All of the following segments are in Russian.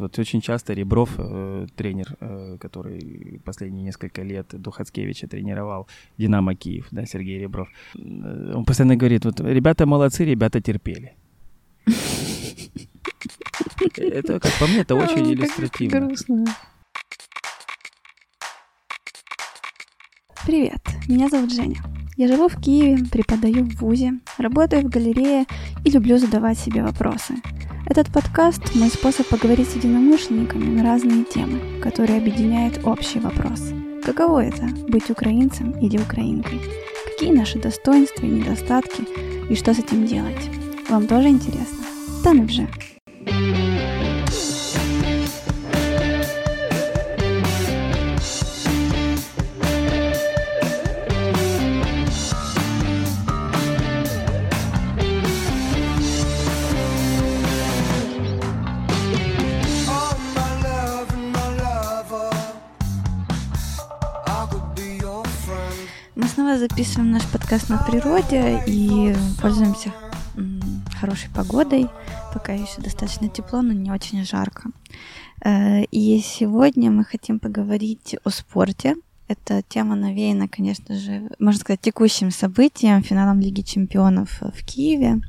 Вот очень часто Ребров, э, тренер, э, который последние несколько лет Духацкевича тренировал, Динамо Киев, да, Сергей Ребров, э, он постоянно говорит, вот ребята молодцы, ребята терпели. Это, как по мне, это очень иллюстративно. Грустно. Привет, меня зовут Женя. Я живу в Киеве, преподаю в ВУЗе, работаю в галерее и люблю задавать себе вопросы. Этот подкаст – мой способ поговорить с единомышленниками на разные темы, которые объединяют общий вопрос. Каково это – быть украинцем или украинкой? Какие наши достоинства и недостатки? И что с этим делать? Вам тоже интересно? Та же. Записываем наш подкаст на природе и пользуемся хорошей погодой. Пока еще достаточно тепло, но не очень жарко. Э, и сегодня мы хотим поговорить о спорте. Эта тема навеяна, конечно же, можно сказать, текущим событием, финалом Лиги чемпионов в Киеве,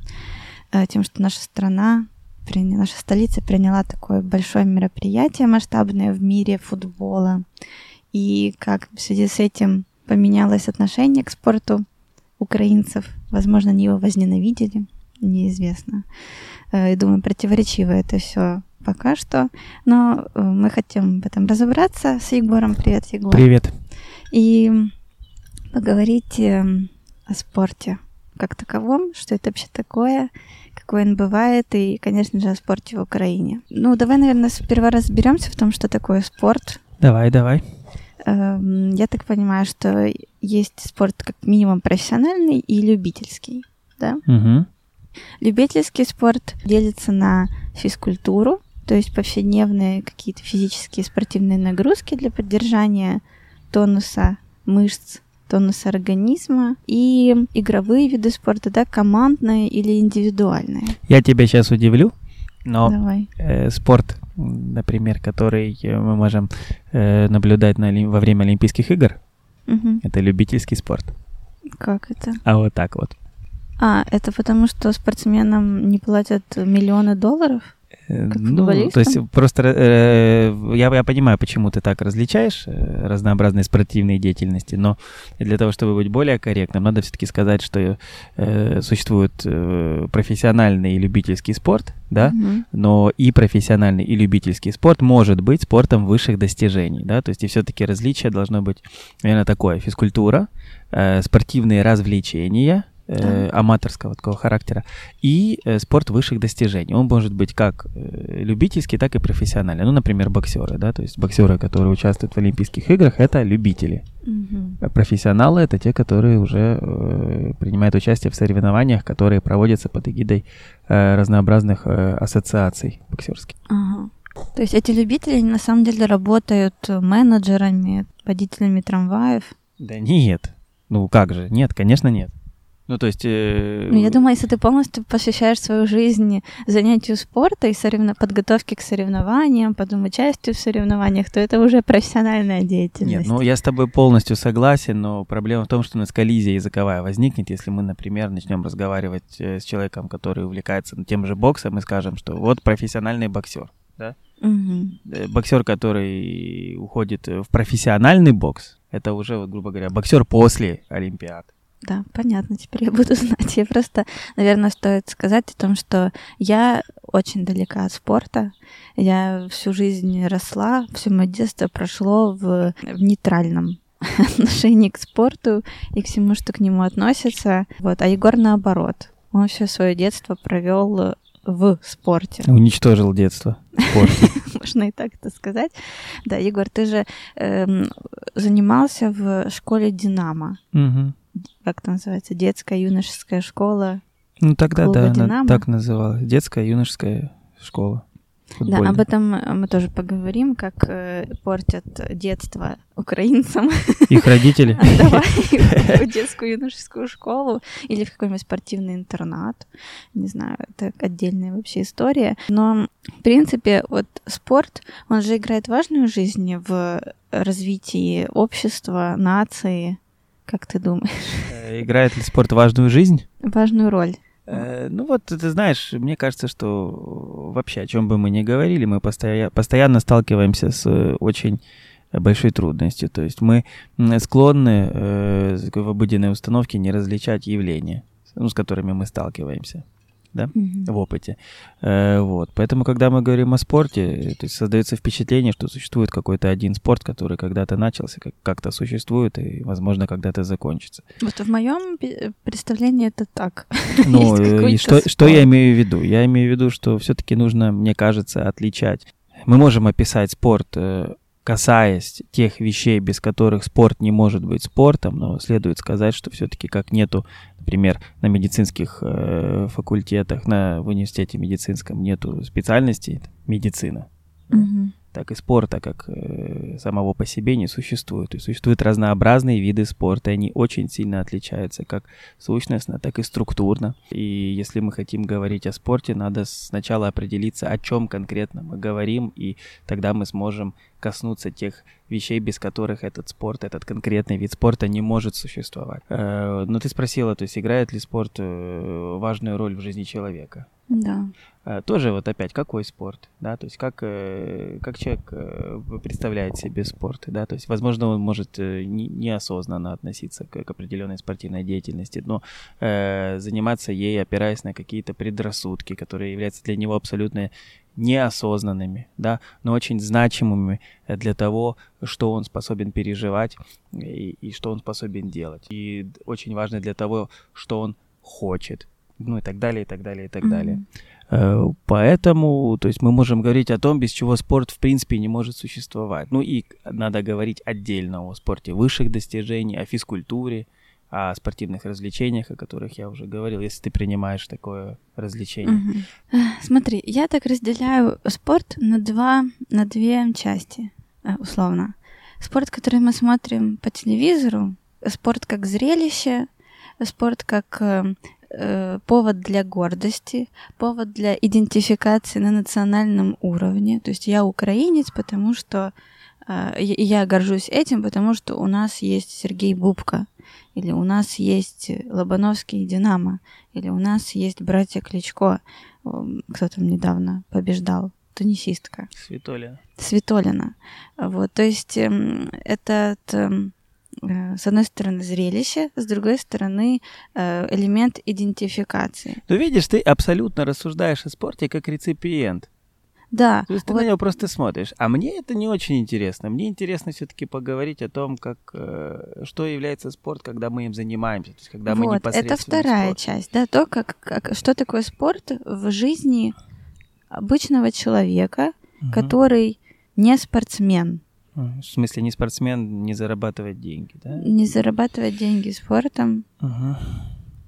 э, тем, что наша страна, наша столица приняла такое большое мероприятие масштабное в мире футбола. И как в связи с этим поменялось отношение к спорту украинцев. Возможно, они его возненавидели, неизвестно. Э, и думаю, противоречиво это все пока что. Но э, мы хотим в этом разобраться с Егором. Привет, Егор. Привет. И поговорить эм, о спорте как таковом, что это вообще такое, какой он бывает, и, конечно же, о спорте в Украине. Ну, давай, наверное, сперва разберемся в том, что такое спорт. Давай, давай. Эм, я так понимаю, что есть спорт как минимум профессиональный и любительский, да? Угу. Любительский спорт делится на физкультуру, то есть повседневные какие-то физические спортивные нагрузки для поддержания тонуса мышц, тонуса организма и игровые виды спорта, да, командные или индивидуальные. Я тебя сейчас удивлю, но Давай. Э, спорт например, который э, мы можем э, наблюдать на, во время Олимпийских игр, угу. это любительский спорт. Как это? А вот так вот. А, это потому, что спортсменам не платят миллионы долларов? Э, ну, то есть просто э, я, я понимаю, почему ты так различаешь э, разнообразные спортивные деятельности, но для того, чтобы быть более корректным, надо все-таки сказать, что э, существует э, профессиональный и любительский спорт, да, mm-hmm. но и профессиональный и любительский спорт может быть спортом высших достижений, да, то есть и все-таки различие должно быть, наверное, такое: физкультура, э, спортивные развлечения э, аматорского такого характера, и э, спорт высших достижений. Он может быть как э, любительский, так и профессиональный. Ну, например, боксеры, да, то есть боксеры, которые участвуют в Олимпийских играх, это любители. Угу. профессионалы это те, которые уже э, принимают участие в соревнованиях, которые проводятся под эгидой э, разнообразных э, ассоциаций боксерских. Ага. То есть эти любители на самом деле работают менеджерами, водителями трамваев? Да нет. Ну как же? Нет, конечно, нет. Ну, то есть... Э... Ну, я думаю, если ты полностью посвящаешь свою жизнь занятию спорта и соревно... подготовке к соревнованиям, потом участию в соревнованиях, то это уже профессиональная деятельность. Нет, ну, я с тобой полностью согласен, но проблема в том, что у нас коллизия языковая возникнет, если мы, например, начнем разговаривать э, с человеком, который увлекается тем же боксом, и скажем, что вот профессиональный боксер, да? Угу. Боксер, который уходит в профессиональный бокс, это уже, вот, грубо говоря, боксер после Олимпиад. Да, понятно, теперь я буду знать. Я просто, наверное, стоит сказать о том, что я очень далека от спорта. Я всю жизнь росла, все мое детство прошло в, в нейтральном отношении к спорту и к всему, что к нему относится. Вот. А Егор наоборот. Он все свое детство провел в спорте. Уничтожил детство в спорте. Можно и так это сказать. Да, Егор, ты же эм, занимался в школе Динамо. Угу как это называется, детская юношеская школа. Ну тогда да, она так называлась, детская юношеская школа. Да, об этом мы тоже поговорим, как э, портят детство украинцам. Их родители. Давай в детскую юношескую школу или в какой-нибудь спортивный интернат. Не знаю, это отдельная вообще история. Но, в принципе, вот спорт, он же играет важную жизнь в развитии общества, нации. Как ты думаешь? Э, играет ли спорт важную жизнь? Важную роль. Э, ну вот, ты знаешь, мне кажется, что вообще о чем бы мы ни говорили, мы постоя- постоянно сталкиваемся с э, очень большой трудностью. То есть мы склонны э, в обыденной установке не различать явления, ну, с которыми мы сталкиваемся да, mm-hmm. в опыте. Э, вот. Поэтому, когда мы говорим о спорте, то есть создается впечатление, что существует какой-то один спорт, который когда-то начался, как- как-то существует и, возможно, когда-то закончится. Вот в моем представлении это так. Ну, и что, что я имею в виду? Я имею в виду, что все-таки нужно, мне кажется, отличать. Мы можем описать спорт э, касаясь тех вещей, без которых спорт не может быть спортом, но следует сказать, что все-таки как нету, например, на медицинских э, факультетах, на в университете медицинском нету специальности медицина. Угу так и спорта, как э, самого по себе, не существует. Есть существуют разнообразные виды спорта, и они очень сильно отличаются как сущностно, так и структурно. И если мы хотим говорить о спорте, надо сначала определиться, о чем конкретно мы говорим, и тогда мы сможем коснуться тех вещей, без которых этот спорт, этот конкретный вид спорта не может существовать. Э, но ты спросила, то есть играет ли спорт э, важную роль в жизни человека? Да. Э, тоже вот опять какой спорт, да, то есть как, э, как человек э, представляет себе спорт, да, то есть, возможно, он может неосознанно относиться к, определенной спортивной деятельности, но заниматься ей, опираясь на какие-то предрассудки, которые являются для него абсолютно неосознанными, да, но очень значимыми для того, что он способен переживать и, и что он способен делать. И очень важно для того, что он хочет, ну и так далее, и так далее, и так mm-hmm. далее. Э, поэтому, то есть мы можем говорить о том, без чего спорт в принципе не может существовать. Ну и надо говорить отдельно о спорте высших достижений, о физкультуре, о спортивных развлечениях, о которых я уже говорил, если ты принимаешь такое развлечение. Угу. Смотри, я так разделяю спорт на два, на две части, э, условно. Спорт, который мы смотрим по телевизору, спорт как зрелище, спорт как э, повод для гордости, повод для идентификации на национальном уровне. То есть я украинец, потому что э, я горжусь этим, потому что у нас есть Сергей Бубка, или у нас есть Лобановский Динамо, или у нас есть братья Кличко, кто там недавно побеждал, теннисистка. Светолина. Светолина. Вот, то есть э, этот э, Э, с одной стороны, зрелище, с другой стороны, э, элемент идентификации. Ну, видишь, ты абсолютно рассуждаешь о спорте как реципиент. Да. То есть ты вот... на него просто смотришь. А мне это не очень интересно. Мне интересно все-таки поговорить о том, как э, что является спорт, когда мы им занимаемся, то есть когда вот, мы непосредственно. Это вторая спорт. часть, да, то как, как что такое спорт в жизни обычного человека, угу. который не спортсмен. В смысле, не спортсмен, не зарабатывает деньги, да? Не зарабатывает деньги спортом, угу.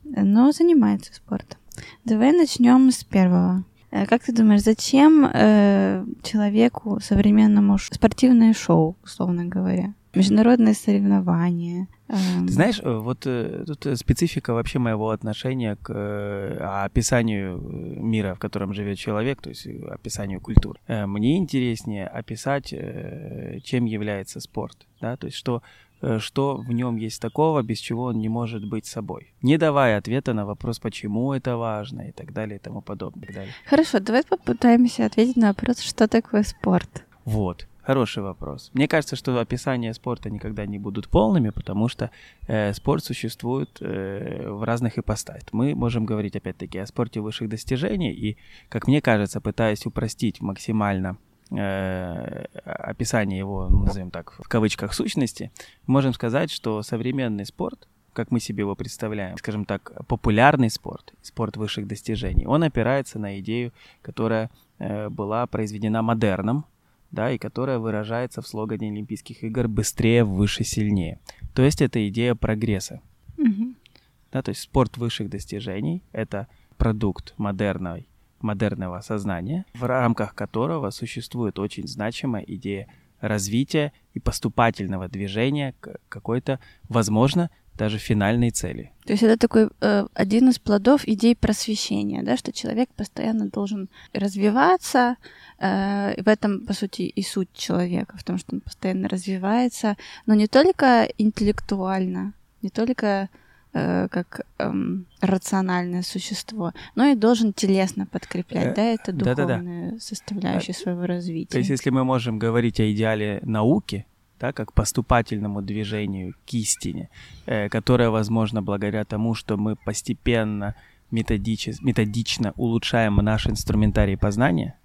но занимается спортом. Давай начнем с первого. Э, как ты думаешь, зачем э, человеку современному спортивное шоу, условно говоря? Международные соревнования. Ты знаешь, э, вот э, тут э, специфика вообще моего отношения к описанию мира, в котором живет человек, то есть описанию культуры. Мне интереснее описать, чем является спорт, да, то есть что что в нем есть такого, без чего он не может быть собой. Не давая ответа на вопрос, почему это важно и так далее и тому подобное. далее. Хорошо, давай попытаемся ответить на вопрос, что такое спорт. Вот. Хороший вопрос. Мне кажется, что описания спорта никогда не будут полными, потому что э, спорт существует э, в разных ипостасях. Мы можем говорить, опять-таки, о спорте высших достижений, и, как мне кажется, пытаясь упростить максимально э, описание его, назовем так, в кавычках сущности, можем сказать, что современный спорт, как мы себе его представляем, скажем так, популярный спорт, спорт высших достижений, он опирается на идею, которая э, была произведена модерном, да, и которая выражается в слогане Олимпийских игр «быстрее, выше, сильнее». То есть это идея прогресса. Угу. Да, то есть спорт высших достижений — это продукт модерной модерного сознания, в рамках которого существует очень значимая идея развития и поступательного движения к какой-то, возможно, даже финальной цели. То есть это такой э, один из плодов идей просвещения, да, что человек постоянно должен развиваться. Э, в этом, по сути, и суть человека, в том, что он постоянно развивается, но не только интеллектуально, не только э, как эм, рациональное существо, но и должен телесно подкреплять, э, да, это духовная да, да, составляющая да. своего развития. То есть, если мы можем говорить о идеале науки, да, как поступательному движению к истине, э, которое возможно благодаря тому, что мы постепенно, методич, методично улучшаем наш инструментарий познания,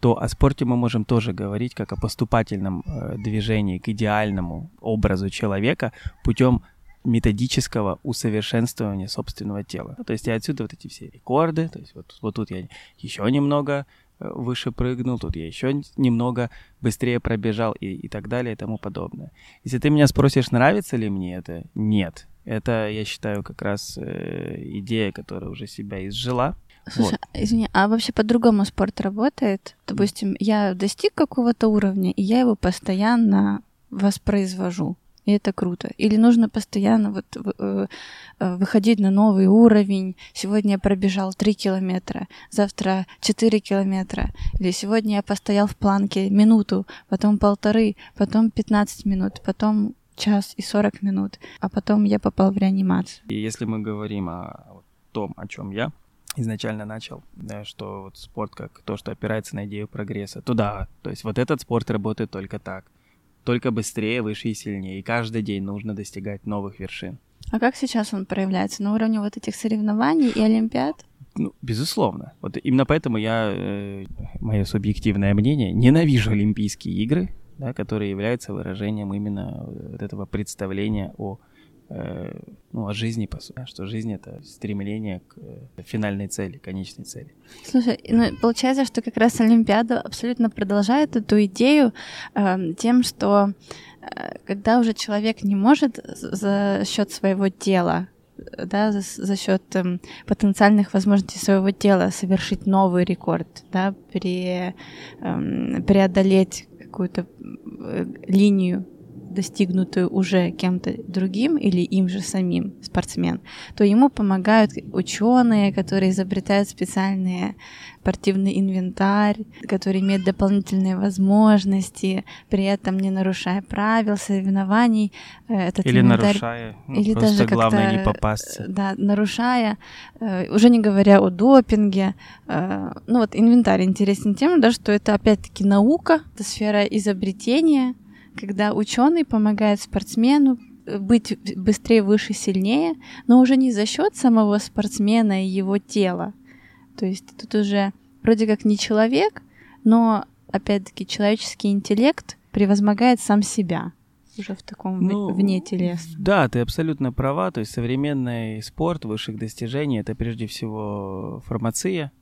то о спорте мы можем тоже говорить как о поступательном э, движении к идеальному образу человека путем методического усовершенствования собственного тела. То есть и отсюда вот эти все рекорды, то есть вот, вот тут я еще немного выше прыгнул, тут я еще немного быстрее пробежал и, и так далее и тому подобное. Если ты меня спросишь, нравится ли мне это, нет. Это, я считаю, как раз э, идея, которая уже себя изжила. Слушай, вот. извини, а вообще по-другому спорт работает? Допустим, я достиг какого-то уровня, и я его постоянно воспроизвожу и это круто. Или нужно постоянно вот э, э, выходить на новый уровень. Сегодня я пробежал 3 километра, завтра 4 километра. Или сегодня я постоял в планке минуту, потом полторы, потом 15 минут, потом час и 40 минут, а потом я попал в реанимацию. И если мы говорим о том, о чем я изначально начал, да, что вот спорт как то, что опирается на идею прогресса, то да, то есть вот этот спорт работает только так только быстрее, выше и сильнее. И каждый день нужно достигать новых вершин. А как сейчас он проявляется? На уровне вот этих соревнований и олимпиад? Ну, безусловно. Вот именно поэтому я, э, мое субъективное мнение, ненавижу Олимпийские игры, да, которые являются выражением именно вот этого представления о Э, ну, о жизни, по сути, что жизнь — это стремление к э, финальной цели, конечной цели. Слушай, ну, получается, что как раз Олимпиада абсолютно продолжает эту идею э, тем, что э, когда уже человек не может за счет своего тела да, за, за счет э, потенциальных возможностей своего тела совершить новый рекорд, да, пре, э, преодолеть какую-то э, линию достигнутую уже кем-то другим или им же самим, спортсмен, то ему помогают ученые, которые изобретают специальные спортивный инвентарь, который имеет дополнительные возможности, при этом не нарушая правил соревнований. Э, этот или инвентарь, нарушая, ну, или даже главное не попасться. Да, нарушая, э, уже не говоря о допинге. Э, ну вот инвентарь интересен тем, да, что это опять-таки наука, это сфера изобретения, когда ученый помогает спортсмену э, быть быстрее, выше, сильнее, но уже не за счет самого спортсмена и его тела. То есть тут уже вроде как не человек, но опять-таки человеческий интеллект превозмогает сам себя уже в таком ну, вне телес. Да, ты абсолютно права. То есть современный спорт высших достижений это прежде всего фармация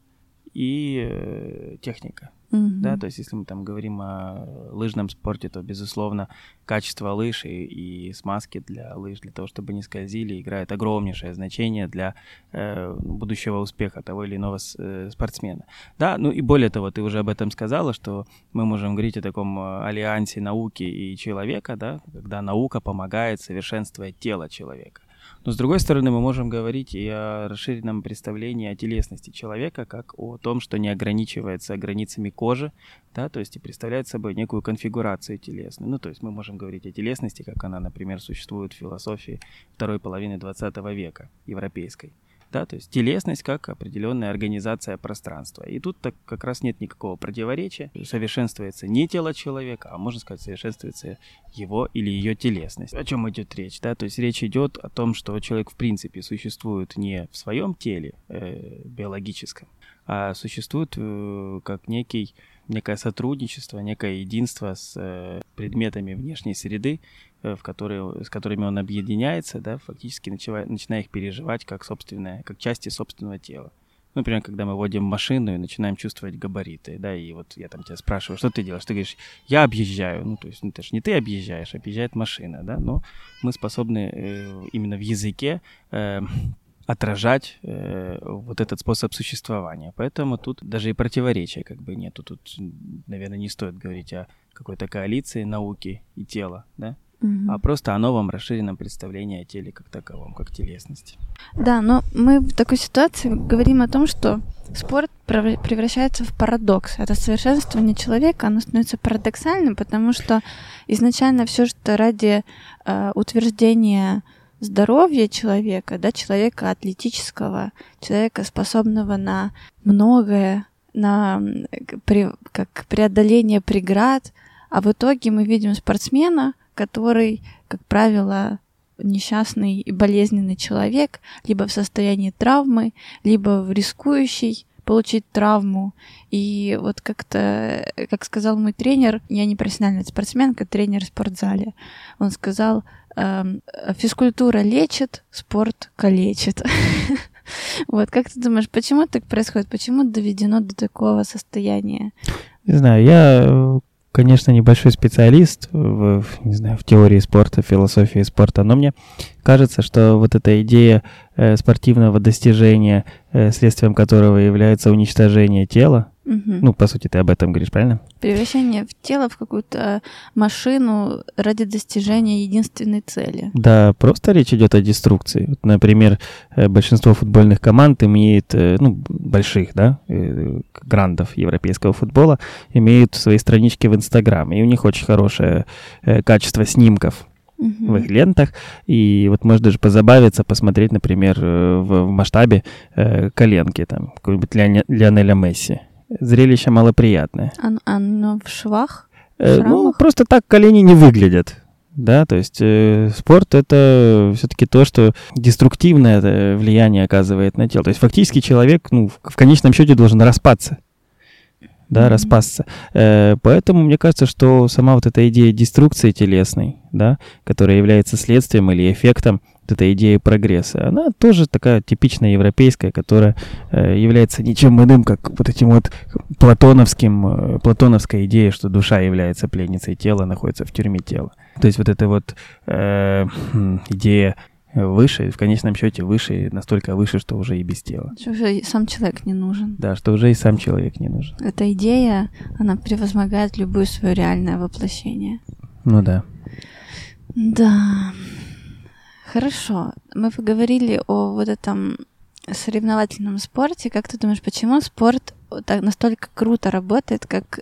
и э, техника. Mm-hmm. Да, то есть если мы там говорим о лыжном спорте, то, безусловно, качество лыж и, и смазки для лыж, для того, чтобы не скользили, играет огромнейшее значение для э, будущего успеха того или иного с, э, спортсмена. Да, ну и более того, ты уже об этом сказала, что мы можем говорить о таком э, альянсе науки и человека, да, когда наука помогает совершенствовать тело человека. Но с другой стороны, мы можем говорить и о расширенном представлении о телесности человека, как о том, что не ограничивается границами кожи, да, то есть и представляет собой некую конфигурацию телесную. Ну, то есть мы можем говорить о телесности, как она, например, существует в философии второй половины 20 века европейской да, то есть телесность как определенная организация пространства. И тут так как раз нет никакого противоречия. Совершенствуется не тело человека, а можно сказать, совершенствуется его или ее телесность. О чем идет речь, да? То есть речь идет о том, что человек в принципе существует не в своем теле э, биологическом, а существует э, как некий некое сотрудничество, некое единство с э, предметами внешней среды, в которые, с которыми он объединяется, да, фактически начиная, начиная их переживать как собственное, как части собственного тела. Ну, например, когда мы водим машину и начинаем чувствовать габариты, да, и вот я там тебя спрашиваю, что ты делаешь? Ты говоришь, я объезжаю. Ну, то есть, ну, это же не ты объезжаешь, объезжает машина, да, но мы способны э, именно в языке э, отражать э, вот этот способ существования. Поэтому тут даже и противоречия как бы нету. Тут, наверное, не стоит говорить о какой-то коалиции науки и тела, да? А просто о новом расширенном представлении о теле как таковом, как телесности. Да, но мы в такой ситуации говорим о том, что спорт превращается в парадокс. Это совершенствование человека, оно становится парадоксальным, потому что изначально все, что ради э, утверждения здоровья человека, да, человека атлетического, человека, способного на многое, на при, как преодоление преград, а в итоге мы видим спортсмена, который, как правило, несчастный и болезненный человек, либо в состоянии травмы, либо в рискующий получить травму. И вот как-то, как сказал мой тренер, я не профессиональная спортсменка, тренер в спортзале, он сказал, Эм, физкультура лечит, спорт калечит. Вот, как ты думаешь, почему так происходит? Почему доведено до такого состояния? Не знаю, я, конечно, небольшой специалист в, не знаю, в теории спорта, в философии спорта, но мне кажется, что вот эта идея э, спортивного достижения, э, следствием которого является уничтожение тела, Угу. Ну, по сути, ты об этом говоришь, правильно? Превращение в тело в какую-то машину ради достижения единственной цели. Да, просто речь идет о деструкции. Вот, например, э, большинство футбольных команд имеет, э, ну, больших, да, э, грандов европейского футбола, имеют свои странички в Инстаграм, и у них очень хорошее качество снимков в их лентах. И вот можно даже позабавиться, посмотреть, например, в, в масштабе э, коленки там какой-нибудь Лионеля Месси зрелище малоприятное. Оно, оно в швах? Э, ну, просто так колени не выглядят. Да, то есть э, спорт это все-таки то, что деструктивное э, влияние оказывает на тело. То есть фактически человек, ну, в, в конечном счете должен распаться да, mm-hmm. распасться. Э, поэтому мне кажется, что сама вот эта идея деструкции телесной, да, которая является следствием или эффектом вот этой идеи прогресса, она тоже такая типичная европейская, которая э, является ничем иным, как вот этим вот платоновским, э, платоновской идеей, что душа является пленницей тела, находится в тюрьме тела. То есть вот эта вот э, идея выше, в конечном счете выше, настолько выше, что уже и без тела. Что уже сам человек не нужен. Да, что уже и сам человек не нужен. Эта идея, она превозмогает любое свое реальное воплощение. Ну да. Да. Хорошо. Мы поговорили о вот этом соревновательном спорте. Как ты думаешь, почему спорт так настолько круто работает, как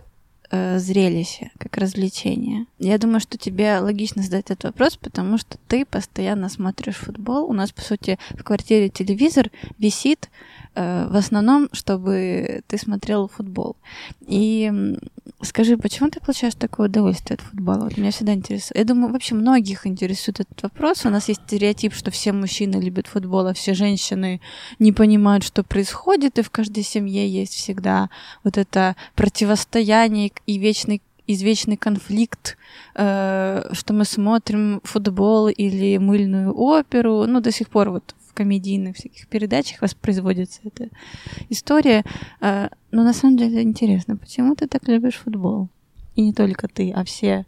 э, зрелище, как развлечение. Я думаю, что тебе логично задать этот вопрос, потому что ты постоянно смотришь футбол. У нас, по сути, в квартире телевизор висит э, в основном, чтобы ты смотрел футбол. И скажи, почему ты получаешь такое удовольствие от футбола? Вот меня всегда интересует. Я думаю, вообще многих интересует этот вопрос. У нас есть стереотип, что все мужчины любят футбол, а все женщины не понимают, что происходит, и в каждой семье есть всегда вот это противостояние и вечный извечный конфликт, э, что мы смотрим футбол или мыльную оперу, ну, до сих пор вот в комедийных всяких передачах воспроизводится эта история. Э, но на самом деле интересно, почему ты так любишь футбол? И не только ты, а все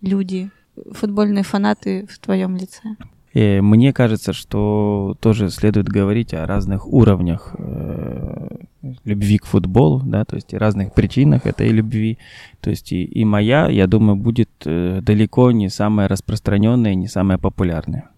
люди, футбольные фанаты в твоем лице. И мне кажется, что тоже следует говорить о разных уровнях э, любви к футболу, да, то есть и разных причинах этой любви. То есть и, и моя, я думаю, будет э, далеко не самая распространенная, не самая популярная.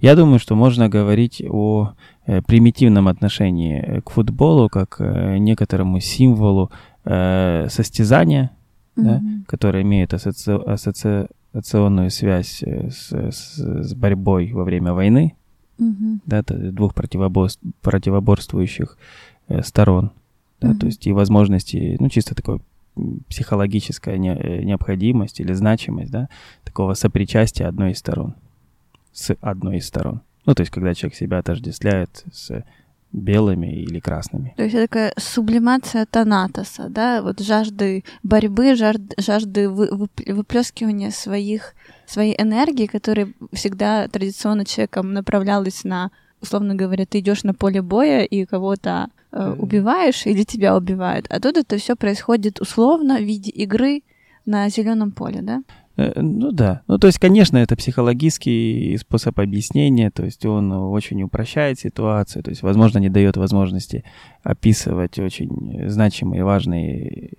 Я думаю, что можно говорить о э, примитивном отношении к футболу как э, некоторому символу э, состязания, mm-hmm. да, которое имеет ассоци ассоциационную связь э, с, с, с борьбой во время войны, mm-hmm. да, двух противоборств, противоборствующих э, сторон, да, mm-hmm. то есть и возможности, ну, чисто такой психологическая не, э, необходимость или значимость, да, такого сопричастия одной из сторон, с одной из сторон. Ну, то есть, когда человек себя отождествляет с белыми или красными. То есть это такая сублимация Танатоса, да, вот жажды борьбы, жажды, жажды выплескивания своих, своей энергии, которая всегда традиционно человеком направлялась на, условно говоря, ты идешь на поле боя и кого-то э, убиваешь или тебя убивают, а тут это все происходит условно в виде игры на зеленом поле, да? Э, ну да. Ну то есть, конечно, это психологический способ объяснения, то есть он очень упрощает ситуацию, то есть, возможно, не дает возможности описывать очень значимые и важные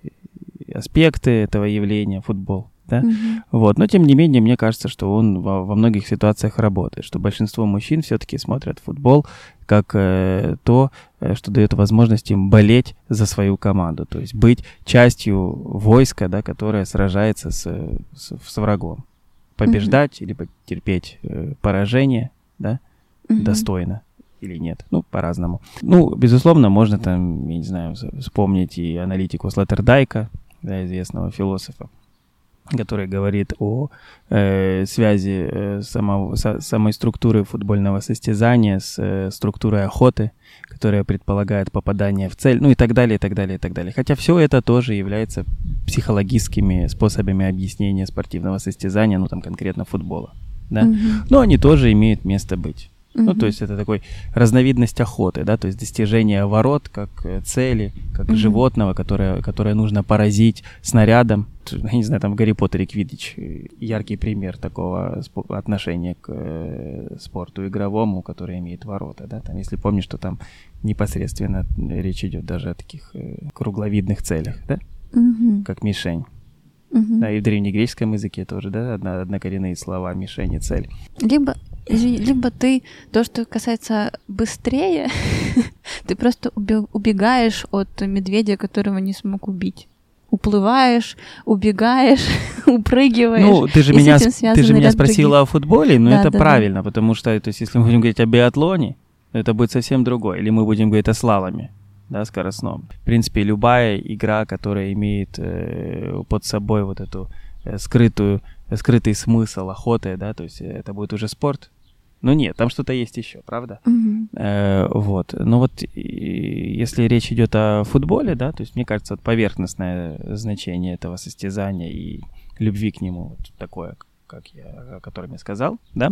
аспекты этого явления, футбол да, угу. вот, но тем не менее, мне кажется, что он во, во многих ситуациях работает, что большинство мужчин все-таки смотрят футбол как э, то, э, что дает возможность им болеть за свою команду, то есть быть частью войска, да, которое сражается с, с, с врагом, побеждать угу. или терпеть э, поражение, да, угу. достойно или нет. Ну, по-разному. Ну, безусловно, можно там, я не знаю, вспомнить и аналитику Слоттердайка, да, известного философа, который говорит о э, связи э, самого, со, самой структуры футбольного состязания с э, структурой охоты, которая предполагает попадание в цель, ну и так далее, и так далее, и так далее. Хотя все это тоже является психологическими способами объяснения спортивного состязания, ну там конкретно футбола. Да? Mm-hmm. Но они тоже имеют место быть. Mm-hmm. Ну, то есть это такой разновидность охоты, да, то есть достижение ворот как э, цели, как mm-hmm. животного, которое, которое нужно поразить снарядом. Я не знаю, там в Гарри Поттере Квидич э, яркий пример такого отношения к э, спорту игровому, который имеет ворота, да, там, если помнишь, что там непосредственно речь идет даже о таких кругловидных целях, да, mm-hmm. как мишень. Угу. Да, и в древнегреческом языке тоже, да, одно, однокоренные слова мишень и цель. Либо либо ты, то, что касается быстрее, ты просто убегаешь от медведя, которого не смог убить уплываешь, убегаешь, упрыгиваешь. Ну, ты же меня, ты же меня спросила других. о футболе, но да, это да, правильно, да. потому что, то есть, если мы будем говорить о биатлоне, это будет совсем другое. Или мы будем говорить о слаломе, да, скоростном. В принципе, любая игра, которая имеет э, под собой вот эту э, скрытую, э, скрытый смысл охоты, да, то есть это будет уже спорт, ну нет, там что-то есть еще, правда? Угу. Э, вот. Но вот если речь идет о футболе, да, то есть мне кажется, вот поверхностное значение этого состязания и любви к нему вот такое, как я, о котором я сказал, да.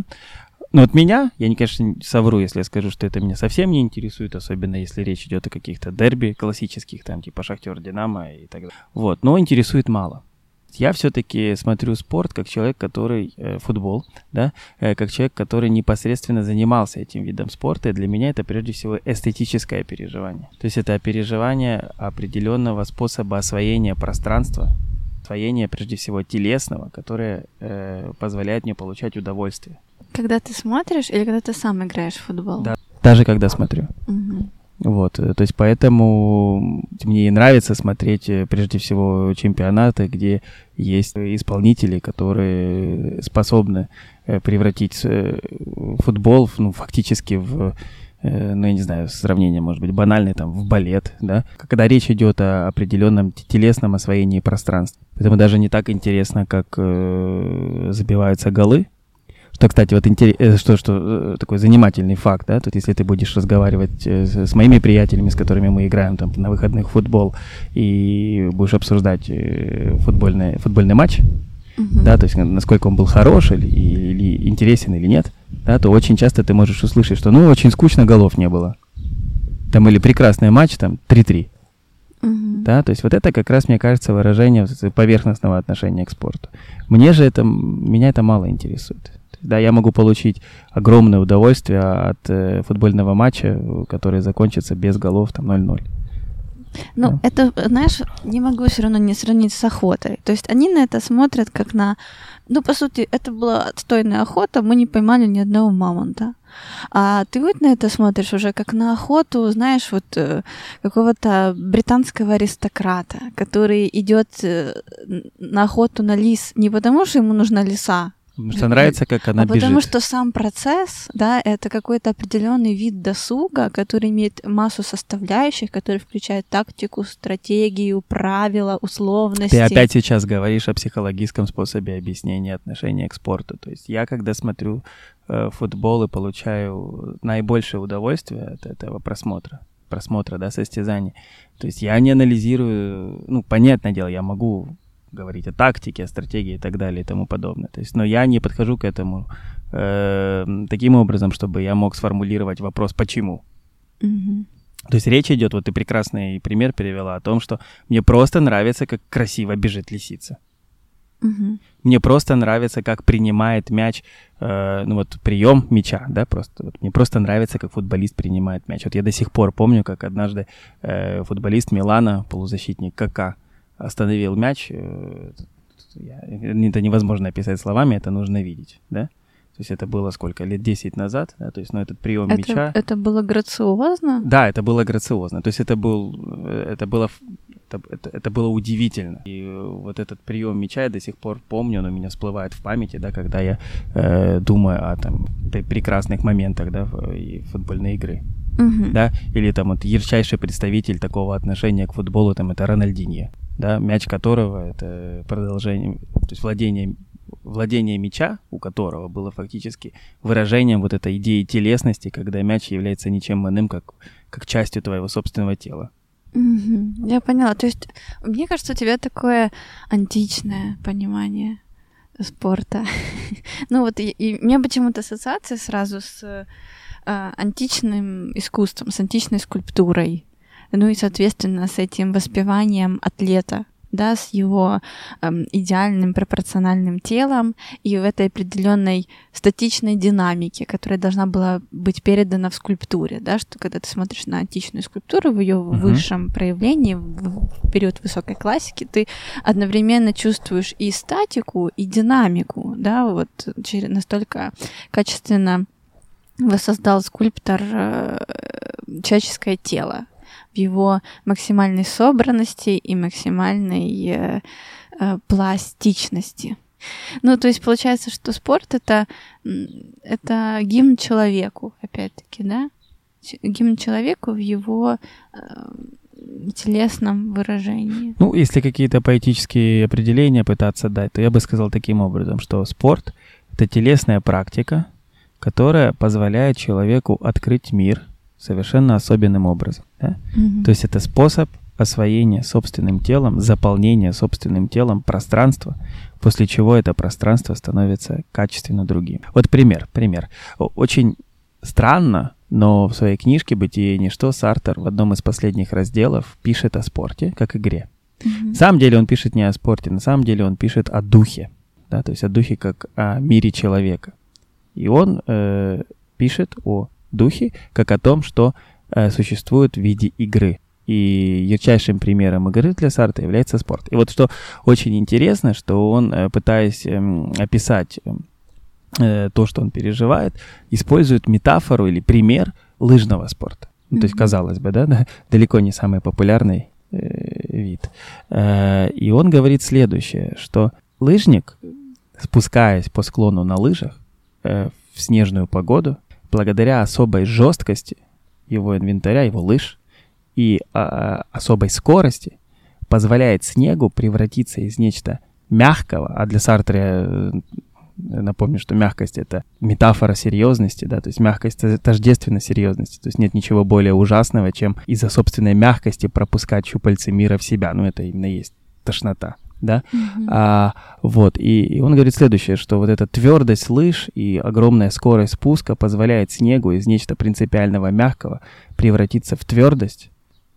Но вот меня, я, не, конечно, совру, если я скажу, что это меня совсем не интересует, особенно если речь идет о каких-то дерби классических, там, типа Шахтер, Динамо и так далее. Вот, но интересует мало. Я все-таки смотрю спорт как человек, который э, футбол, да, э, как человек, который непосредственно занимался этим видом спорта. И для меня это прежде всего эстетическое переживание. То есть это переживание определенного способа освоения пространства, освоения прежде всего телесного, которое э, позволяет мне получать удовольствие. Когда ты смотришь или когда ты сам играешь в футбол? Да, даже когда смотрю. Угу. Вот, э, то есть поэтому мне и нравится смотреть э, прежде всего чемпионаты, где есть исполнители, которые способны э, превратить футбол ну, фактически в ну, я не знаю, сравнение, может быть, банальное, там, в балет, да, когда речь идет о определенном телесном освоении пространства. Поэтому даже не так интересно, как э, забиваются голы, что, кстати, вот интересно, э, что, что э, такой занимательный факт, да, тут если ты будешь разговаривать э, с, с моими приятелями, с которыми мы играем там на выходных в футбол, и будешь обсуждать футбольный, футбольный матч, uh-huh. да, то есть насколько он был хорош или, или интересен или нет, да, то очень часто ты можешь услышать, что ну очень скучно, голов не было. Там или прекрасный матч, там 3-3. Uh-huh. Да, то есть вот это как раз, мне кажется, выражение поверхностного отношения к спорту. Мне же это, меня это мало интересует. Да, я могу получить огромное удовольствие от э, футбольного матча, который закончится без голов, там 0-0. Ну, да. это, знаешь, не могу все равно не сравнить с охотой. То есть они на это смотрят как на... Ну, по сути, это была отстойная охота, мы не поймали ни одного мамонта. А ты вот на это смотришь уже как на охоту, знаешь, вот э, какого-то британского аристократа, который идет э, на охоту на лис не потому, что ему нужна лиса, Потому что нравится, как она а бежит. Потому что сам процесс, да, это какой-то определенный вид досуга, который имеет массу составляющих, который включает тактику, стратегию, правила, условности. Ты опять сейчас говоришь о психологическом способе объяснения отношения к спорту. То есть я, когда смотрю э, футбол и получаю наибольшее удовольствие от этого просмотра, просмотра, да, состязаний. То есть я не анализирую, ну, понятное дело, я могу говорить о тактике, о стратегии и так далее и тому подобное. То есть, но я не подхожу к этому э, таким образом, чтобы я мог сформулировать вопрос «почему?». Mm-hmm. То есть речь идет, вот ты прекрасный пример перевела о том, что мне просто нравится, как красиво бежит лисица. Угу. Мне просто нравится, как принимает мяч, э, ну вот прием мяча, да, просто. Вот мне просто нравится, как футболист принимает мяч. Вот я до сих пор помню, как однажды э, футболист Милана, полузащитник КК, остановил мяч. Э, это невозможно описать словами, это нужно видеть, да. То есть это было сколько? Лет 10 назад, да? То есть, ну, этот прием это, мяча... Это было грациозно? Да, это было грациозно. То есть это был... Э, это было это, это, это было удивительно. И вот этот прием мяча я до сих пор помню, он у меня всплывает в памяти, да, когда я э, думаю о там прекрасных моментах, да, и футбольной игры. Uh-huh. Да, или там вот ярчайший представитель такого отношения к футболу, там, это Рональдинье, да, мяч которого это продолжение, то есть владение владение мяча, у которого было фактически выражением вот этой идеи телесности, когда мяч является ничем иным, как, как частью твоего собственного тела. Угу, я поняла. То есть, мне кажется, у тебя такое античное понимание спорта. ну вот, и, и меня почему-то ассоциация сразу с э, античным искусством, с античной скульптурой. Ну и, соответственно, с этим воспеванием атлета, да, с его эм, идеальным пропорциональным телом и в этой определенной статичной динамике, которая должна была быть передана в скульптуре, да, что когда ты смотришь на античную скульптуру в ее uh-huh. высшем проявлении, в период высокой классики, ты одновременно чувствуешь и статику, и динамику, да, вот через настолько качественно воссоздал скульптор э, человеческое тело, в его максимальной собранности и максимальной э, э, пластичности. Ну, то есть получается, что спорт это, это гимн человеку, опять-таки, да? Гимн человеку в его э, телесном выражении. Ну, если какие-то поэтические определения пытаться дать, то я бы сказал таким образом, что спорт — это телесная практика, которая позволяет человеку открыть мир — совершенно особенным образом. Да? Mm-hmm. То есть это способ освоения собственным телом, заполнения собственным телом пространства, после чего это пространство становится качественно другим. Вот пример, пример. Очень странно, но в своей книжке «Бытие и ничто» Сартер в одном из последних разделов пишет о спорте как игре. Mm-hmm. На самом деле он пишет не о спорте, на самом деле он пишет о духе, да, то есть о духе как о мире человека. И он э, пишет о духе, как о том, что э, существует в виде игры. И ярчайшим примером игры для Сарта является спорт. И вот что очень интересно, что он, э, пытаясь э, описать эм, э, то, что он переживает, использует метафору или пример лыжного спорта. Ну, то есть, казалось бы, да, да далеко не самый популярный э, вид. И он говорит следующее, что лыжник, спускаясь по склону на лыжах в снежную погоду, благодаря особой жесткости его инвентаря, его лыж и а, особой скорости позволяет снегу превратиться из нечто мягкого, а для Сартра э, напомню, что мягкость — это метафора серьезности, да, то есть мягкость — тождественно серьезности, то есть нет ничего более ужасного, чем из-за собственной мягкости пропускать щупальцы мира в себя, ну это именно есть тошнота да, mm-hmm. а, вот, и, и он говорит следующее, что вот эта твердость лыж и огромная скорость спуска позволяет снегу из нечто принципиального мягкого превратиться в твердость,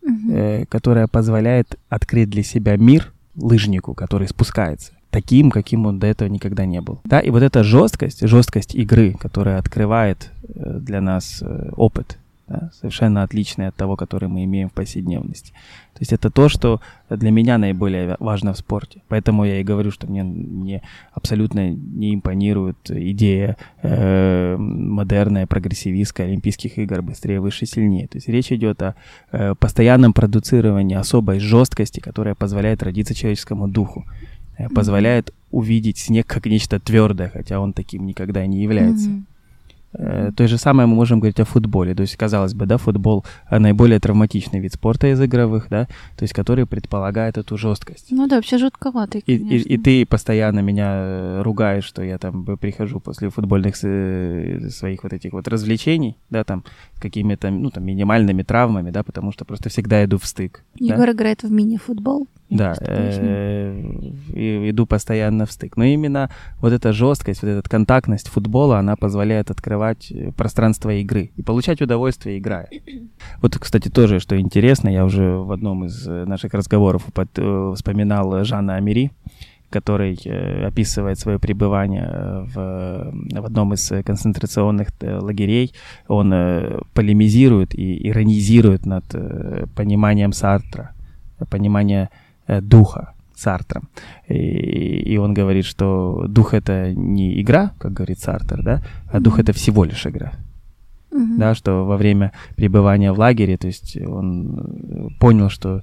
mm-hmm. э, которая позволяет открыть для себя мир лыжнику, который спускается таким, каким он до этого никогда не был. Да, и вот эта жесткость, жесткость игры, которая открывает э, для нас э, опыт да, совершенно отличный от того, который мы имеем в повседневности. То есть это то, что для меня наиболее важно в спорте. Поэтому я и говорю, что мне, мне абсолютно не импонирует идея э, модерная, прогрессивистская Олимпийских игр быстрее, выше, сильнее. То есть речь идет о э, постоянном продуцировании особой жесткости, которая позволяет родиться человеческому духу э, позволяет увидеть снег как нечто твердое, хотя он таким никогда не является. Mm-hmm. Э, то же самое мы можем говорить о футболе. То есть, казалось бы, да, футбол э, наиболее травматичный вид спорта из игровых, да, то есть, который предполагает эту жесткость. Ну да, вообще жутковатый, и, и, и ты постоянно меня э, ругаешь, что я там прихожу после футбольных своих вот этих вот развлечений, да, там, с какими-то, ну, там, минимальными травмами, да, потому что просто всегда иду в стык. Егор да? играет в мини-футбол. Да, э, иду постоянно в стык. Но именно вот эта жесткость, вот эта контактность футбола, она позволяет открывать э, пространство игры и получать удовольствие, играя. Вот, кстати, тоже, что интересно, я уже в одном из э, наших разговоров вспоминал Жанна Амери, который описывает свое пребывание в, в одном из концентрационных лагерей, он полемизирует и иронизирует над пониманием Сартра, понимание духа Сартра. И, и он говорит, что дух это не игра, как говорит Сартер, да, а дух это всего лишь игра. Uh-huh. Да, что во время пребывания в лагере, то есть он понял, что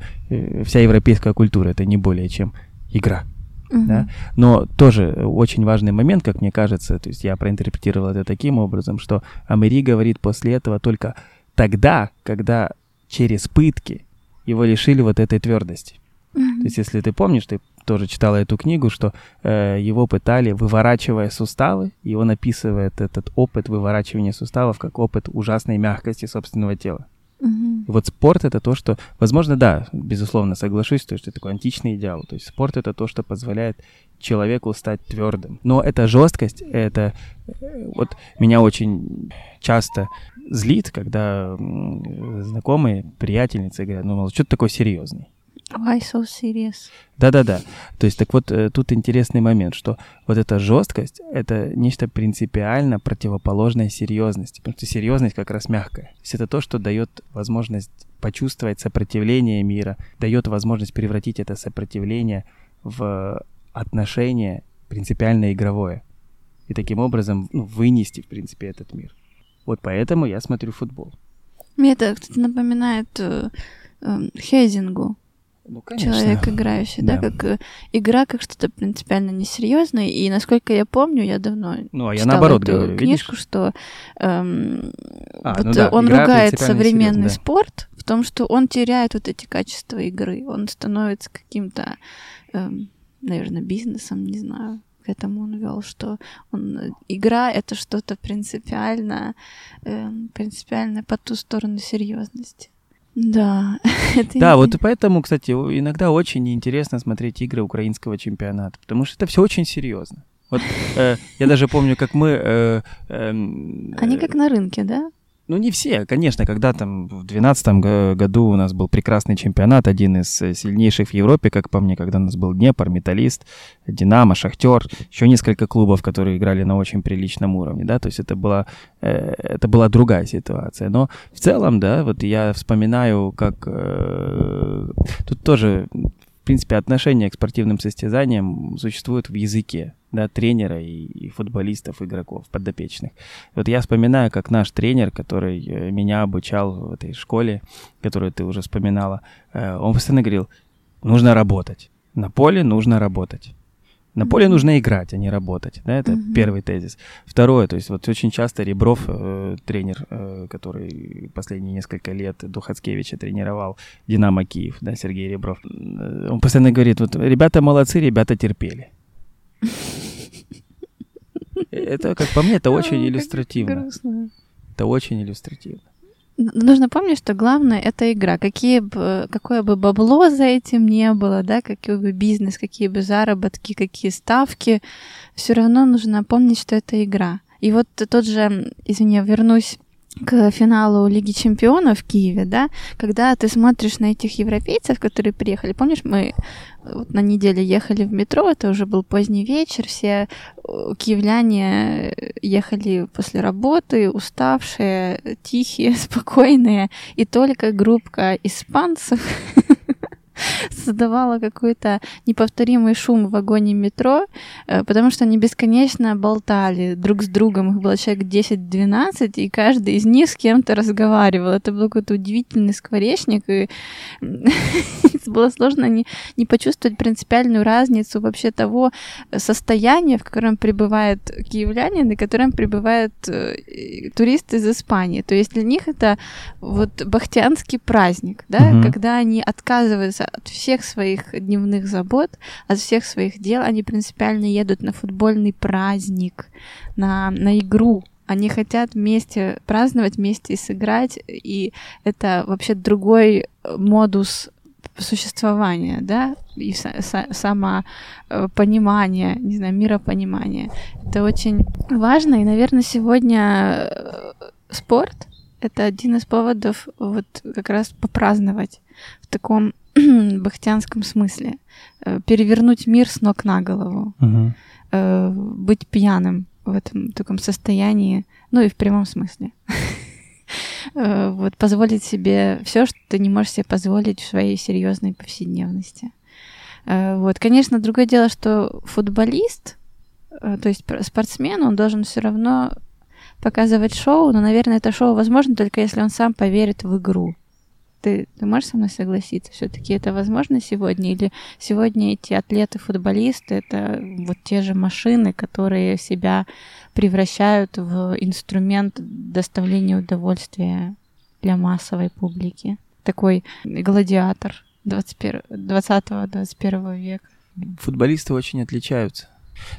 вся европейская культура это не более чем игра. Uh-huh. Да? Но тоже очень важный момент, как мне кажется, то есть я проинтерпретировал это таким образом, что Амери говорит после этого только тогда, когда через пытки его лишили вот этой твердости. Uh-huh. То есть если ты помнишь, ты тоже читала эту книгу, что э, его пытали, выворачивая суставы, и он описывает этот опыт выворачивания суставов как опыт ужасной мягкости собственного тела. Угу. И вот спорт это то, что, возможно, да, безусловно, соглашусь, то, что это такой античный идеал. То есть спорт это то, что позволяет человеку стать твердым. Но эта жесткость, это э, вот меня очень часто злит, когда знакомые, приятельницы говорят, ну, мол, что ты такой серьезный? Why so serious? Да-да-да. То есть, так вот, э, тут интересный момент, что вот эта жесткость — это нечто принципиально противоположное серьезности, потому что серьезность как раз мягкая. То есть это то, что дает возможность почувствовать сопротивление мира, дает возможность превратить это сопротивление в отношение принципиально игровое. И таким образом ну, вынести, в принципе, этот мир. Вот поэтому я смотрю футбол. Мне это, кстати, напоминает э, э, Хейзингу ну, человек играющий, да. да, как э, игра как что-то принципиально несерьезное. И насколько я помню, я давно ну, а я наоборот эту говорю, книжку, видишь? что эм, а, вот ну да, он ругает современный спорт в том, что он теряет вот эти качества игры, он становится каким-то, эм, наверное, бизнесом, не знаю к этому он вел, что он, э, игра это что-то принципиально, э, принципиально по ту сторону серьезности. Да. это да, вот поэтому, кстати, иногда очень интересно смотреть игры украинского чемпионата, потому что это все очень серьезно. Вот э, я даже помню, как мы... Э, э, Они как на рынке, да? Ну, не все, конечно, когда там в 2012 году у нас был прекрасный чемпионат, один из э, сильнейших в Европе, как по мне, когда у нас был Днепр, Металлист, Динамо, Шахтер, еще несколько клубов, которые играли на очень приличном уровне, да, то есть это была, э, это была другая ситуация. Но в целом, да, вот я вспоминаю, как э, тут тоже в принципе, отношение к спортивным состязаниям существует в языке да, тренера и, и футболистов, игроков, подопечных. Вот я вспоминаю, как наш тренер, который э, меня обучал в этой школе, которую ты уже вспоминала, э, он постоянно говорил, нужно работать. На поле нужно работать. На поле нужно играть, а не работать. Да, это mm-hmm. первый тезис. Второе, то есть вот очень часто Ребров, э, тренер, э, который последние несколько лет Духацкевича тренировал Динамо Киев, да, Сергей Ребров, э, он постоянно говорит, вот ребята молодцы, ребята терпели. Это, как по мне, это очень иллюстративно. Это очень иллюстративно. Нужно помнить, что главное это игра. Какие бы, какое бы бабло за этим не было, да, какой бы бизнес, какие бы заработки, какие ставки, все равно нужно помнить, что это игра. И вот тот же, извини, вернусь к финалу Лиги Чемпионов в Киеве, да, когда ты смотришь на этих европейцев, которые приехали, помнишь, мы вот на неделе ехали в метро, это уже был поздний вечер, все э, киевляне ехали после работы, уставшие, тихие, спокойные, и только группка испанцев создавала какой-то неповторимый шум в вагоне метро, э, потому что они бесконечно болтали друг с другом. Их было человек 10-12, и каждый из них с кем-то разговаривал. Это был какой-то удивительный скворечник, и было сложно не, не почувствовать принципиальную разницу вообще того состояния, в котором пребывают киевляне, в котором пребывают э, туристы из Испании. То есть для них это вот бахтианский праздник, да, mm-hmm. когда они отказываются от всех своих дневных забот, от всех своих дел, они принципиально едут на футбольный праздник, на, на игру. Они хотят вместе праздновать, вместе и сыграть, и это вообще другой модус существования, да, и самопонимание, не знаю, миропонимание. Это очень важно, и, наверное, сегодня э, спорт — это один из поводов вот как раз попраздновать в таком бахтианском смысле. Э, перевернуть мир с ног на голову. Угу. Быть пьяным в этом таком состоянии, ну и в прямом смысле. Вот позволить себе все, что ты не можешь себе позволить в своей серьезной повседневности. Вот, конечно, другое дело, что футболист, то есть спортсмен, он должен все равно показывать шоу, но, наверное, это шоу возможно только если он сам поверит в игру. Ты, ты можешь со мной согласиться? Все-таки это возможно сегодня? Или сегодня эти атлеты-футболисты это вот те же машины, которые себя превращают в инструмент доставления удовольствия для массовой публики? Такой гладиатор 20-21 века. Футболисты очень отличаются.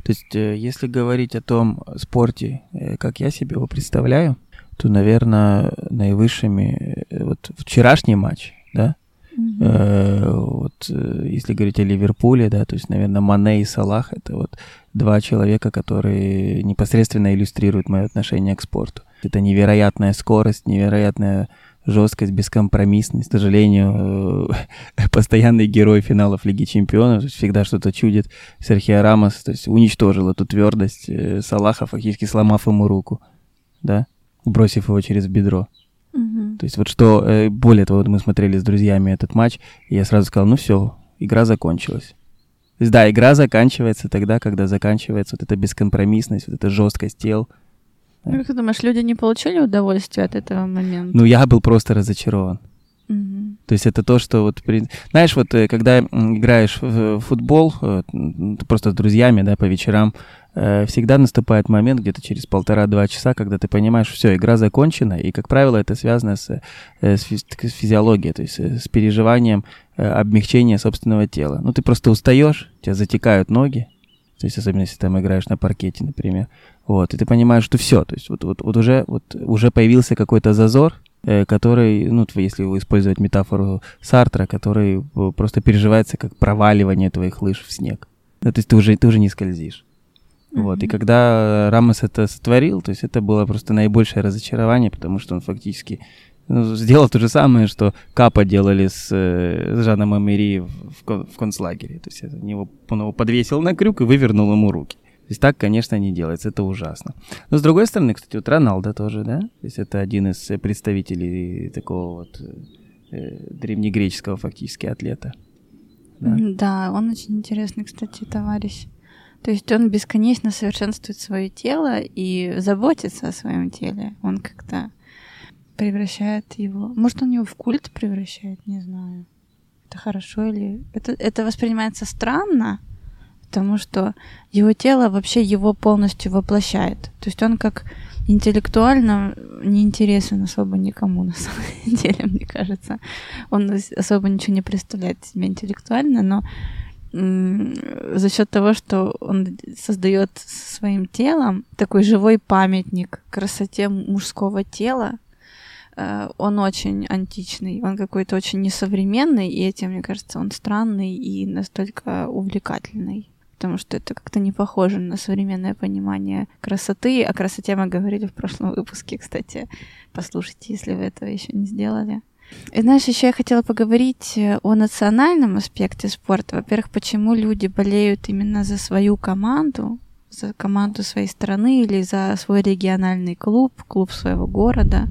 То есть, э, если говорить о том спорте, э, как я себе его представляю, то, наверное, наивысшими... Э, вот вчерашний матч, да, mm-hmm. э, вот э, если говорить о Ливерпуле, да, то есть, наверное, Мане и Салах — это вот два человека, которые непосредственно иллюстрируют мое отношение к спорту. Это невероятная скорость, невероятная жесткость, бескомпромиссность. К сожалению, э, постоянный герой финалов Лиги Чемпионов, всегда что-то чудит. Серхио Рамос, то есть уничтожил эту твердость Салаха, фактически сломав ему руку, да бросив его через бедро. Угу. То есть вот что, э, более того, мы смотрели с друзьями этот матч, и я сразу сказал, ну все, игра закончилась. То есть да, игра заканчивается тогда, когда заканчивается вот эта бескомпромиссность, вот эта жесткость тел. Ну, как ты думаешь, люди не получили удовольствие от этого момента? Ну, я был просто разочарован. Угу. То есть это то, что вот... Знаешь, вот э, когда играешь в футбол, э, просто с друзьями, да, по вечерам, всегда наступает момент где-то через полтора-два часа, когда ты понимаешь, все, игра закончена, и, как правило, это связано с, э, с, физиологией, то есть э, с переживанием обмягчения собственного тела. Ну, ты просто устаешь, у тебя затекают ноги, то есть особенно если там играешь на паркете, например, вот, и ты понимаешь, что все, то есть вот, вот, вот уже, вот уже появился какой-то зазор, который, ну, если использовать метафору Сартра, который просто переживается как проваливание твоих лыж в снег. Ну, то есть ты уже, ты уже не скользишь. Вот, и когда Рамос это сотворил, то есть это было просто наибольшее разочарование, потому что он фактически ну, сделал то же самое, что Капа делали с, э, с Жаном Амери в, в концлагере. То есть это него, он его подвесил на крюк и вывернул ему руки. То есть так, конечно, не делается, это ужасно. Но с другой стороны, кстати, вот Роналдо тоже, да? То есть это один из представителей такого вот э, древнегреческого фактически атлета. Да? да, он очень интересный, кстати, товарищ. То есть он бесконечно совершенствует свое тело и заботится о своем теле. Он как-то превращает его... Может, он его в культ превращает, не знаю. Это хорошо или... Это, это воспринимается странно, потому что его тело вообще его полностью воплощает. То есть он как интеллектуально не интересен особо никому, на самом деле, мне кажется. Он особо ничего не представляет себе интеллектуально, но за счет того, что он создает своим телом такой живой памятник красоте мужского тела, э, он очень античный, он какой-то очень несовременный, и этим, мне кажется, он странный и настолько увлекательный. Потому что это как-то не похоже на современное понимание красоты. О красоте мы говорили в прошлом выпуске, кстати. Послушайте, если вы этого еще не сделали. И знаешь, еще я хотела поговорить э, о национальном аспекте спорта. Во-первых, почему люди болеют именно за свою команду, за команду своей страны или за свой региональный клуб, клуб своего города,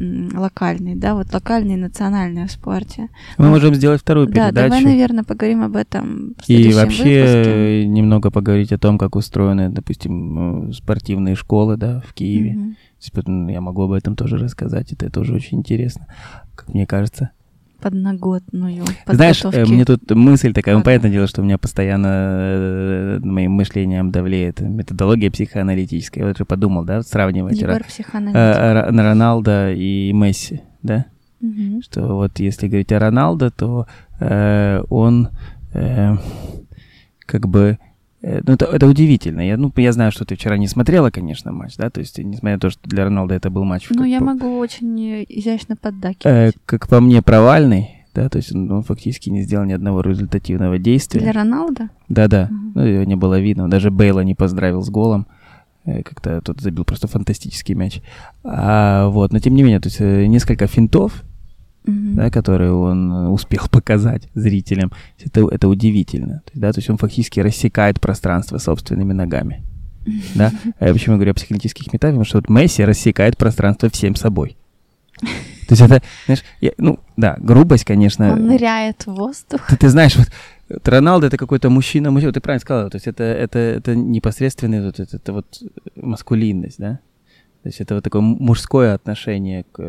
локальный, да, вот локальный и национальный в спорте. Мы вот. можем сделать вторую передачу. Да, давай, наверное, поговорим об этом в И вообще выпуске. немного поговорить о том, как устроены, допустим, э, спортивные школы, да, в Киеве. Угу. Я могу об этом тоже рассказать, это тоже очень интересно как мне кажется. Подноготную. Знаешь, э, мне тут мысль такая, ну, понятное дело, что у меня постоянно э, моим мышлением давлеет методология психоаналитическая. Я вот же подумал, да, сравнивать Ра- э, Роналда и Месси, да? Угу. Что вот если говорить о Роналдо, то э, он э, как бы ну, это, это удивительно. Я, ну, я знаю, что ты вчера не смотрела, конечно, матч, да, то есть, несмотря на то, что для Роналда это был матч. Ну, я по... могу очень изящно поддакивать. Э, как по мне, провальный, да, то есть он, он фактически не сделал ни одного результативного действия. Для Роналда? Да-да, угу. ну, его не было видно, даже Бейла не поздравил с голом, э, как-то тот забил просто фантастический мяч. А, вот, но тем не менее, то есть э, несколько финтов, mm-hmm. да, которые он успел показать зрителям. Это, это удивительно. То есть, да, то есть он фактически рассекает пространство собственными ногами. Да? А я почему говорю о психоаналитических метафорах? Потому что вот Месси рассекает пространство всем собой. То есть это, знаешь, я, ну, да, грубость, конечно. Он ныряет в воздух. Ты, ты знаешь, вот Роналдо это какой-то мужчина, мужчина, ты правильно сказала, то есть это, это, это непосредственный, вот, это, это вот маскулинность, да? То есть это вот такое мужское отношение к,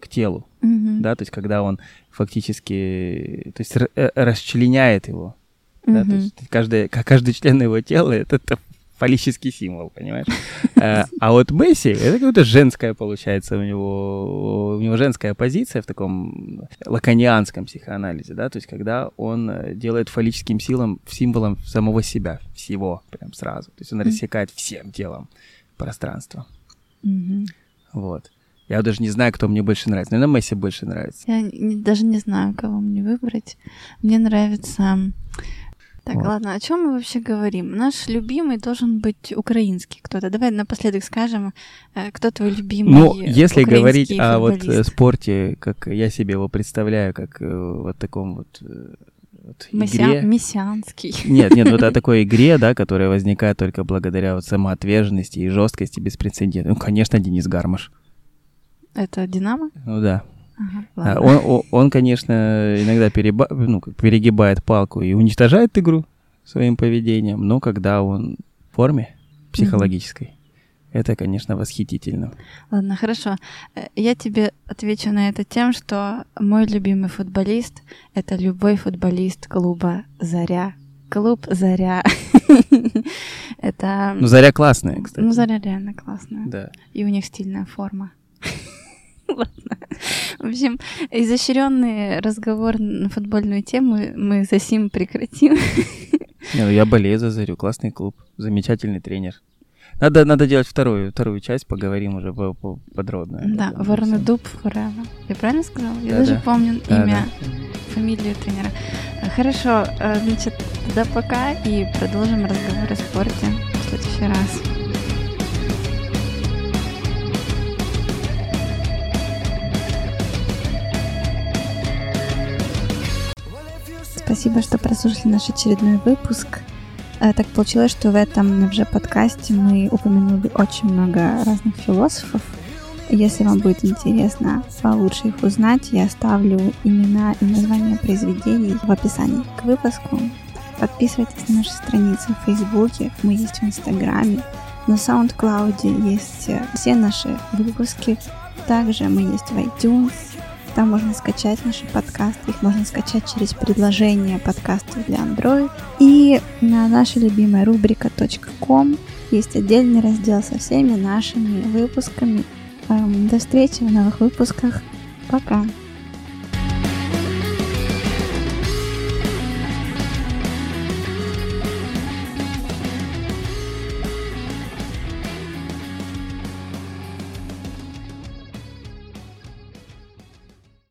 к телу, mm-hmm. да, то есть когда он фактически, то есть э, расчленяет его, mm-hmm. да, то есть каждый, каждый член его тела это, это фаллический символ, понимаешь? Э, а вот Месси, это какая-то женская, получается, у него, у него женская позиция в таком лаконианском психоанализе, да, то есть когда он э, делает фаллическим силом, символом самого себя, всего, прям сразу. То есть он рассекает всем телом пространство. Вот. Я даже не знаю, кто мне больше нравится. Наверное, Месси больше нравится. Я не, даже не знаю, кого мне выбрать. Мне нравится так, вот. ладно, о чем мы вообще говорим? Наш любимый должен быть украинский кто-то. Давай напоследок скажем, э, кто твой любимый. Ну, если говорить о вот э, спорте, как я себе его представляю, как э, вот таком вот вот игре... Мессианский. Нет, нет, вот о такой игре, да, которая возникает только благодаря вот самоотверженности и жесткости беспрецедентной. Ну, конечно, Денис Гармаш. Это Динамо? Ну да. Ага, он, он, он, конечно, иногда переба... ну, перегибает палку и уничтожает игру своим поведением, но когда он в форме психологической. Это, конечно, восхитительно. Ладно, хорошо. Э, я тебе отвечу на это тем, что мой любимый футболист — это любой футболист клуба «Заря». Клуб «Заря». это... Ну, «Заря» классная, кстати. Ну, «Заря» реально классная. Да. И у них стильная форма. Ладно. В общем, изощренный разговор на футбольную тему мы за сим прекратим. Не, ну я болею за Зарю, классный клуб, замечательный тренер. Надо, надо делать вторую, вторую часть, поговорим уже по, по, подробно. Да, Варнадуб Форева. Я правильно сказала? Я да, даже да. помню да, имя, да. фамилию тренера. Хорошо, э, значит, до пока и продолжим разговор о спорте в следующий раз. Спасибо, что прослушали наш очередной выпуск. Э, так получилось, что в этом уже подкасте мы упомянули очень много разных философов. Если вам будет интересно получше их узнать, я оставлю имена и названия произведений в описании к выпуску. Подписывайтесь на наши страницы в Фейсбуке, мы есть в Инстаграме, на SoundCloud есть все наши выпуски. Также мы есть в iTunes, там можно скачать наши подкасты. Их можно скачать через предложение подкастов для Android. И на нашей любимой рубрика .com есть отдельный раздел со всеми нашими выпусками. Эм, до встречи в новых выпусках. Пока!